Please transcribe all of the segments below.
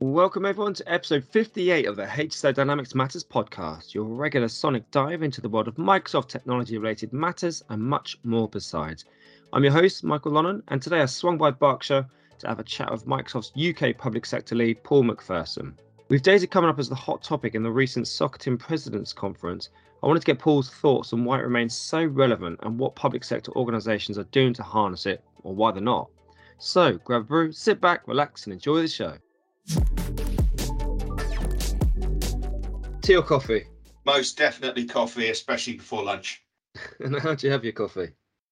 Welcome, everyone, to episode 58 of the HSO Dynamics Matters podcast, your regular sonic dive into the world of Microsoft technology related matters and much more besides. I'm your host, Michael Lonnan, and today I swung by Berkshire to have a chat with Microsoft's UK public sector lead, Paul McPherson. With data coming up as the hot topic in the recent Socitm Presidents Conference, I wanted to get Paul's thoughts on why it remains so relevant and what public sector organisations are doing to harness it, or why they're not. So, grab a brew, sit back, relax, and enjoy the show. Tea or coffee? Most definitely coffee, especially before lunch. and how do you have your coffee?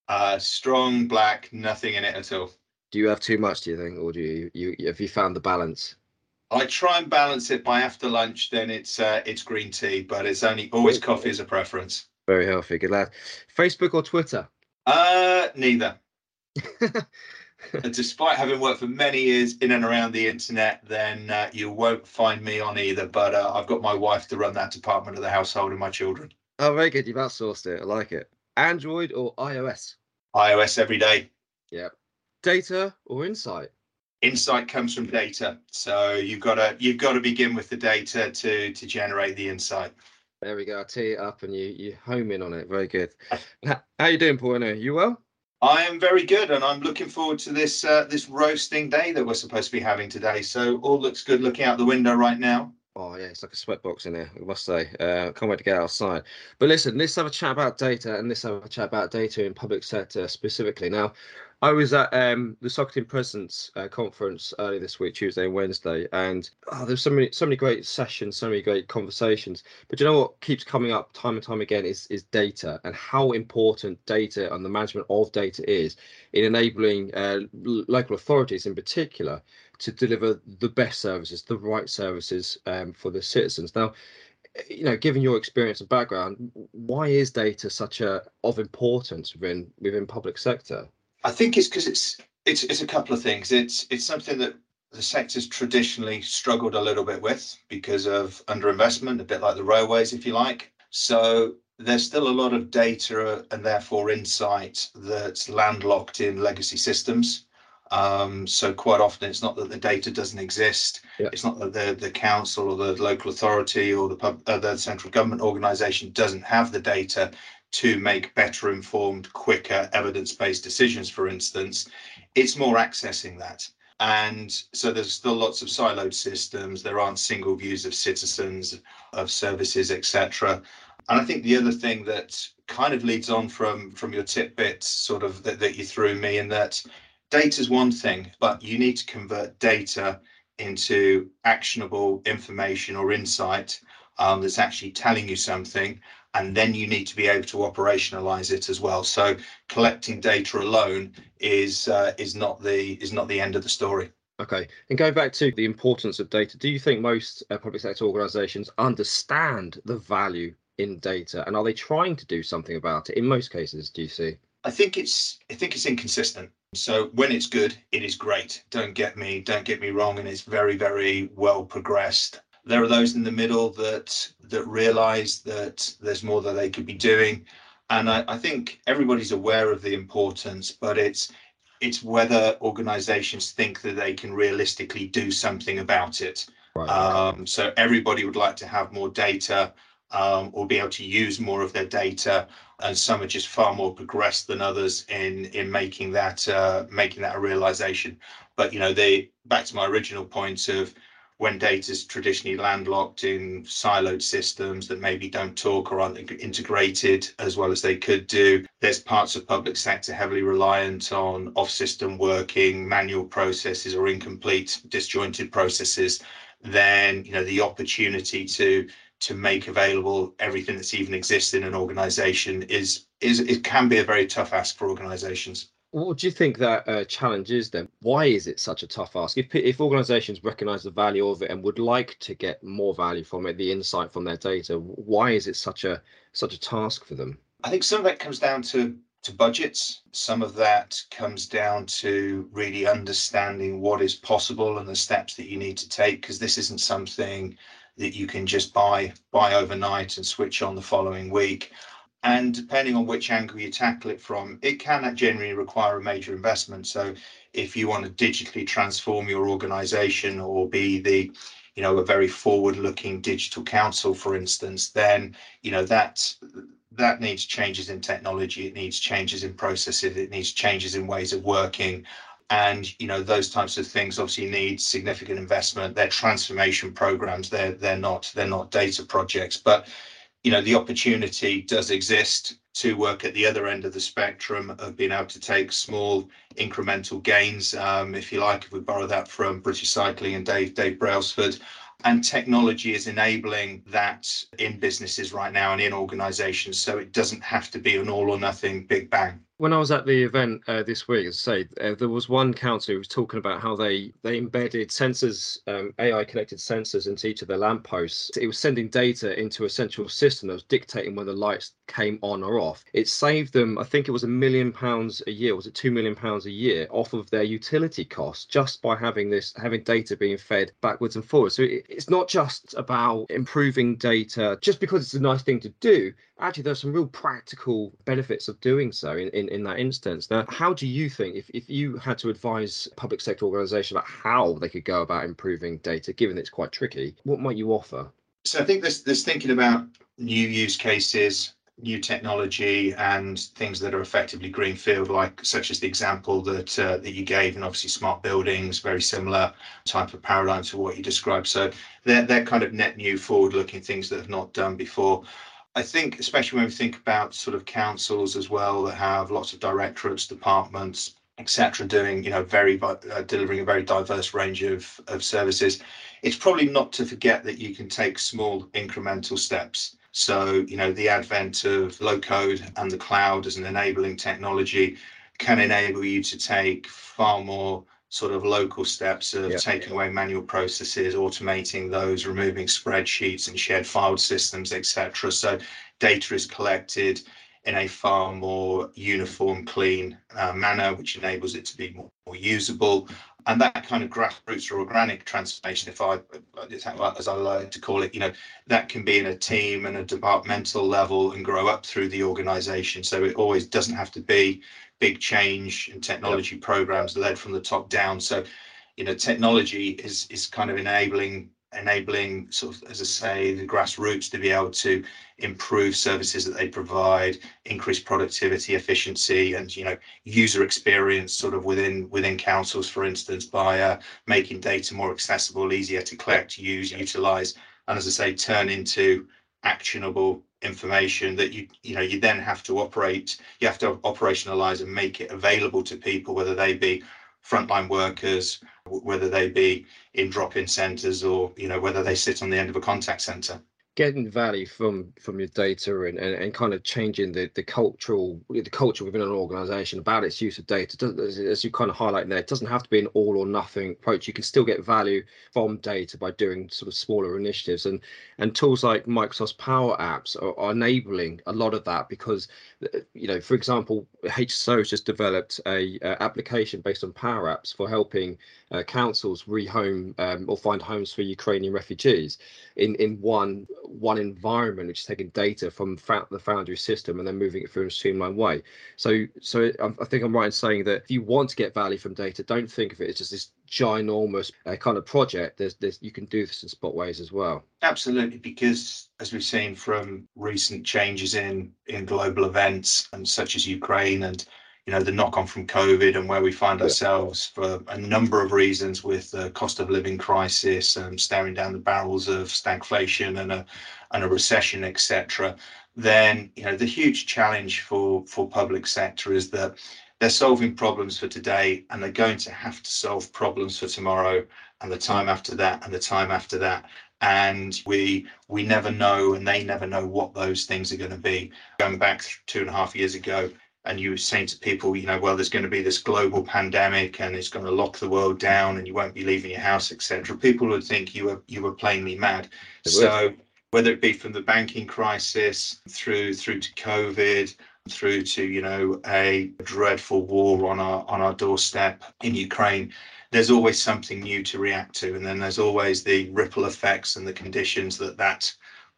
Uh, strong black, nothing in it at all. Do you have too much? Do you think, or do you, you have you found the balance? I try and balance it by after lunch. Then it's uh, it's green tea, but it's only always coffee as a preference. Very healthy, good lad. Facebook or Twitter? Uh, neither. despite having worked for many years in and around the internet, then uh, you won't find me on either. But uh, I've got my wife to run that department of the household and my children. Oh, very good. You've outsourced it. I like it. Android or iOS? iOS every day. Yeah. Data or insight? Insight comes from data, so you've got to you've got to begin with the data to to generate the insight. There we go. I tee it up and you you home in on it. Very good. How, you doing, Paul? You well? I am very good, and I'm looking forward to this uh, this roasting day that we're supposed to be having today. So all looks good. Looking out the window right now. Oh yeah, it's like a sweatbox in here. I must say, uh, can't wait to get outside. But listen, let's have a chat about data, and let's have a chat about data in public sector specifically. Now, I was at um, the Socitm Presidents uh, conference earlier this week, Tuesday and Wednesday, and oh, there's so many, so many great sessions, so many great conversations. But you know what keeps coming up time and time again is is data and how important data and the management of data is in enabling uh, local authorities, in particular, to deliver the best services, the right services um, for the citizens. Now, you know, given your experience and background, why is data such a of importance within within public sector? I think it's because it's it's it's a couple of things. It's it's something that the sector's traditionally struggled a little bit with because of underinvestment, a bit like the railways, if you like. So there's still a lot of data and therefore insight that's landlocked in legacy systems. Um, so quite often it's not that the data doesn't exist. Yeah. It's not that the, the council or the local authority or the, pub, uh, the central government organisation doesn't have the data to make better informed, quicker, evidence based decisions, for instance, it's more accessing that. And so there's still lots of siloed systems. There aren't single views of citizens, of services, etc. And I think the other thing that kind of leads on from from your tidbit sort of that, that you threw me in that data is one thing, but you need to convert data into actionable information or insight um, that's actually telling you something and then you need to be able to operationalize it as well. So collecting data alone is uh, is not the is not the end of the story. Okay, and going back to the importance of data, do you think most uh, public sector organisations understand the value in data, and are they trying to do something about it? In most cases, do you see? I think it's I think it's inconsistent. So when it's good, it is great. Don't get me don't get me wrong, and it's very very well progressed there are those in the middle that that realize that there's more that they could be doing. And I, I, think everybody's aware of the importance but it's it's whether organizations think that they can realistically do something about it. Right. um, so everybody would like to have more data um, or be able to use more of their data and some are just far more progressed than others in in making that uh, making that a realization. But you know they back to my original point of when data is traditionally landlocked in siloed systems that maybe don't talk or aren't integrated as well as they could do. There's parts of public sector heavily reliant on off-system working, manual processes or incomplete, disjointed processes. Then, you know, the opportunity to to make available everything that's even exists in an organization is is it can be a very tough ask for organizations. What do you think that uh, challenge is then? Why is it such a tough ask? If, if organizations recognize the value of it and would like to get more value from it, the insight from their data, why is it such a such a task for them? I think some of that comes down to to budgets. Some of that comes down to really understanding what is possible and the steps that you need to take because this isn't something that you can just buy buy overnight and switch on the following week And depending on which angle you tackle it from, it can generally require a major investment. So if you want to digitally transform your organization or be the you know a very forward looking digital council for instance then you know that that needs changes in technology it needs changes in processes it needs changes in ways of working. And you know those types of things obviously need significant investment. They're transformation programs they're they're not they're not data projects. But you know the opportunity does exist to work at the other end of the spectrum of being able to take small incremental gains um, if you like if we borrow that from british cycling and dave dave brailsford. And technology is enabling that in businesses right now and in organizations so it doesn't have to be an all or nothing big bang when I was at the event uh, this week, as I say, uh, there was one council who was talking about how they they embedded sensors, um, AI connected sensors into each of their lampposts. It was sending data into a central system that was dictating when the lights came on or off. It saved them, I think it was a million pounds a year, was it two million pounds a year off of their utility costs just by having this having data being fed backwards and forwards. So it, it's not just about improving data just because it's a nice thing to do actually there's some real practical benefits of doing so in, in, in that instance. Now, how do you think, if, if you had to advise public sector organisation about how they could go about improving data, given it's quite tricky, what might you offer? So I think there's, there's thinking about new use cases, new technology and things that are effectively greenfield, like such as the example that uh, that you gave, and obviously smart buildings, very similar type of paradigm to what you described. So they're they're kind of net new, forward-looking things that have not done before. I think, especially when we think about sort of councils as well that have lots of directorates, departments, etc., doing you know very uh, delivering a very diverse range of of services, it's probably not to forget that you can take small incremental steps. So you know the advent of low code and the cloud as an enabling technology can enable you to take far more sort of local steps of taking away manual processes, automating those, removing spreadsheets and shared file systems, etc. So data is collected in a far more uniform, clean uh, manner, which enables it to be more, more, usable. And that kind of grassroots or organic transformation, if I, as I like to call it, you know, that can be in a team and a departmental level and grow up through the organization. So it always doesn't have to be big change in technology programs led from the top down. So, you know, technology is is kind of enabling enabling sort of as I say the grassroots to be able to improve services that they provide, increase productivity, efficiency, and you know user experience sort of within within councils, for instance, by uh, making data more accessible, easier to collect, use, utilize, and as I say, turn into actionable information that you you know you then have to operate you have to operationalize and make it available to people whether they be frontline workers whether they be in drop-in centers or you know whether they sit on the end of a contact center getting value from from your data and, and, and kind of changing the the cultural the culture within an organization about its use of data. As you kind of highlight there it doesn't have to be an all or nothing approach. You can still get value from data by doing sort of smaller initiatives. And and tools like microsoft's power apps are, are enabling a lot of that because you know for example hso has just developed a, a application based on power apps for helping uh, councils rehome um, or find homes for ukrainian refugees in in one one environment which is taking data from the Foundry system and then moving it through in a streamlined way. So, so I think I'm right in saying that if you want to get value from data, don't think of it as just this ginormous uh, kind of project. There's, there's, you can do this in spot ways as well. Absolutely, because as we've seen from recent changes in in global events and such as Ukraine and you know the knock on from COVID and where we find yeah. ourselves for a number of reasons with the cost of living crisis and staring down the barrels of stagflation and a and a recession, etc. Then you know the huge challenge for for public sector is that they're solving problems for today and they're going to have to solve problems for tomorrow and the time after that and the time after that and we we never know and they never know what those things are going to be going back two and a half years ago and you were saying to people, you know, well, there's going to be this global pandemic and it's going to lock the world down and you won't be leaving your house, etc. People would think you were you were plainly mad. It so would. whether it be from the banking crisis through through to COVID, through to you know a dreadful war on our on our doorstep in Ukraine, there's always something new to react to, and then there's always the ripple effects and the conditions that that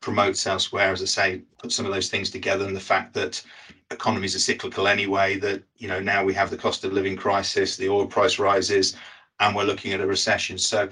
promotes elsewhere, as I say, put some of those things together, and the fact that economies are cyclical anyway. That you know now we have the cost of living crisis, the oil price rises, and we're looking at a recession. So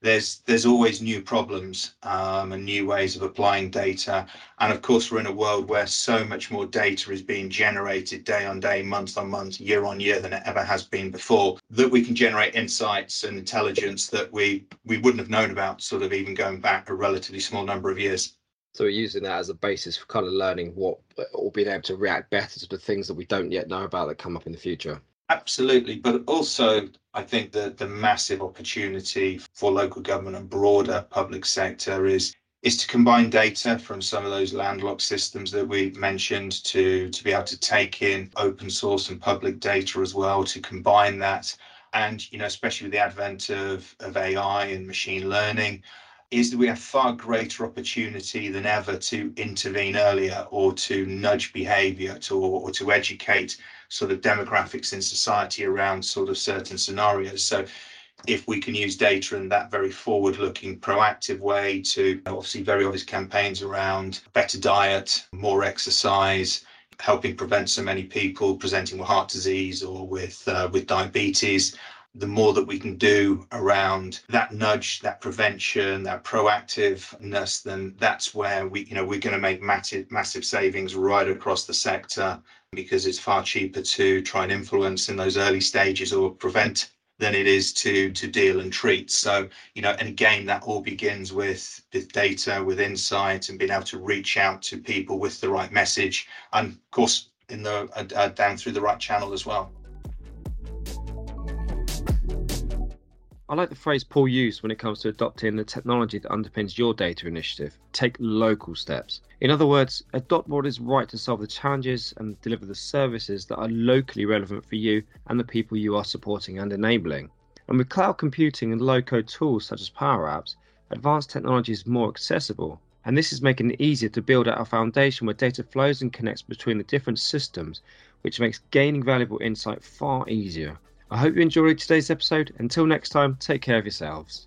there's there's always new problems um, and new ways of applying data and of course we're in a world where so much more data is being generated day on day month on month year on year than it ever has been before that we can generate insights and intelligence that we we wouldn't have known about sort of even going back a relatively small number of years so we're using that as a basis for kind of learning what or being able to react better to the things that we don't yet know about that come up in the future. Absolutely, but also I think that the massive opportunity for local government and broader public sector is is to combine data from some of those landlocked systems that we mentioned to to be able to take in open source and public data as well to combine that. And you know especially with the advent of of AI and machine learning is that we have far greater opportunity than ever to intervene earlier or to nudge behavior to or to educate sort of demographics in society around sort of certain scenarios. So if we can use data in that very forward looking proactive way to obviously very obvious campaigns around better diet more exercise helping prevent so many people presenting with heart disease or with uh, with diabetes the more that we can do around that nudge that prevention that proactiveness then that's where we you know we're going to make massive massive savings right across the sector because it's far cheaper to try and influence in those early stages or prevent than it is to to deal and treat. So you know, and again, that all begins with with data, with insight, and being able to reach out to people with the right message, and of course, in the uh, uh down through the right channel as well. I like the phrase Paul used when it comes to adopting the technology that underpins your data initiative. Take local steps. In other words, adopt what is right to solve the challenges and deliver the services that are locally relevant for you and the people you are supporting and enabling. And with cloud computing and low code tools such as Power Apps, advanced technology is more accessible. And this is making it easier to build out a foundation where data flows and connects between the different systems, which makes gaining valuable insight far easier. I hope you enjoyed today's episode. Until next time, take care of yourselves.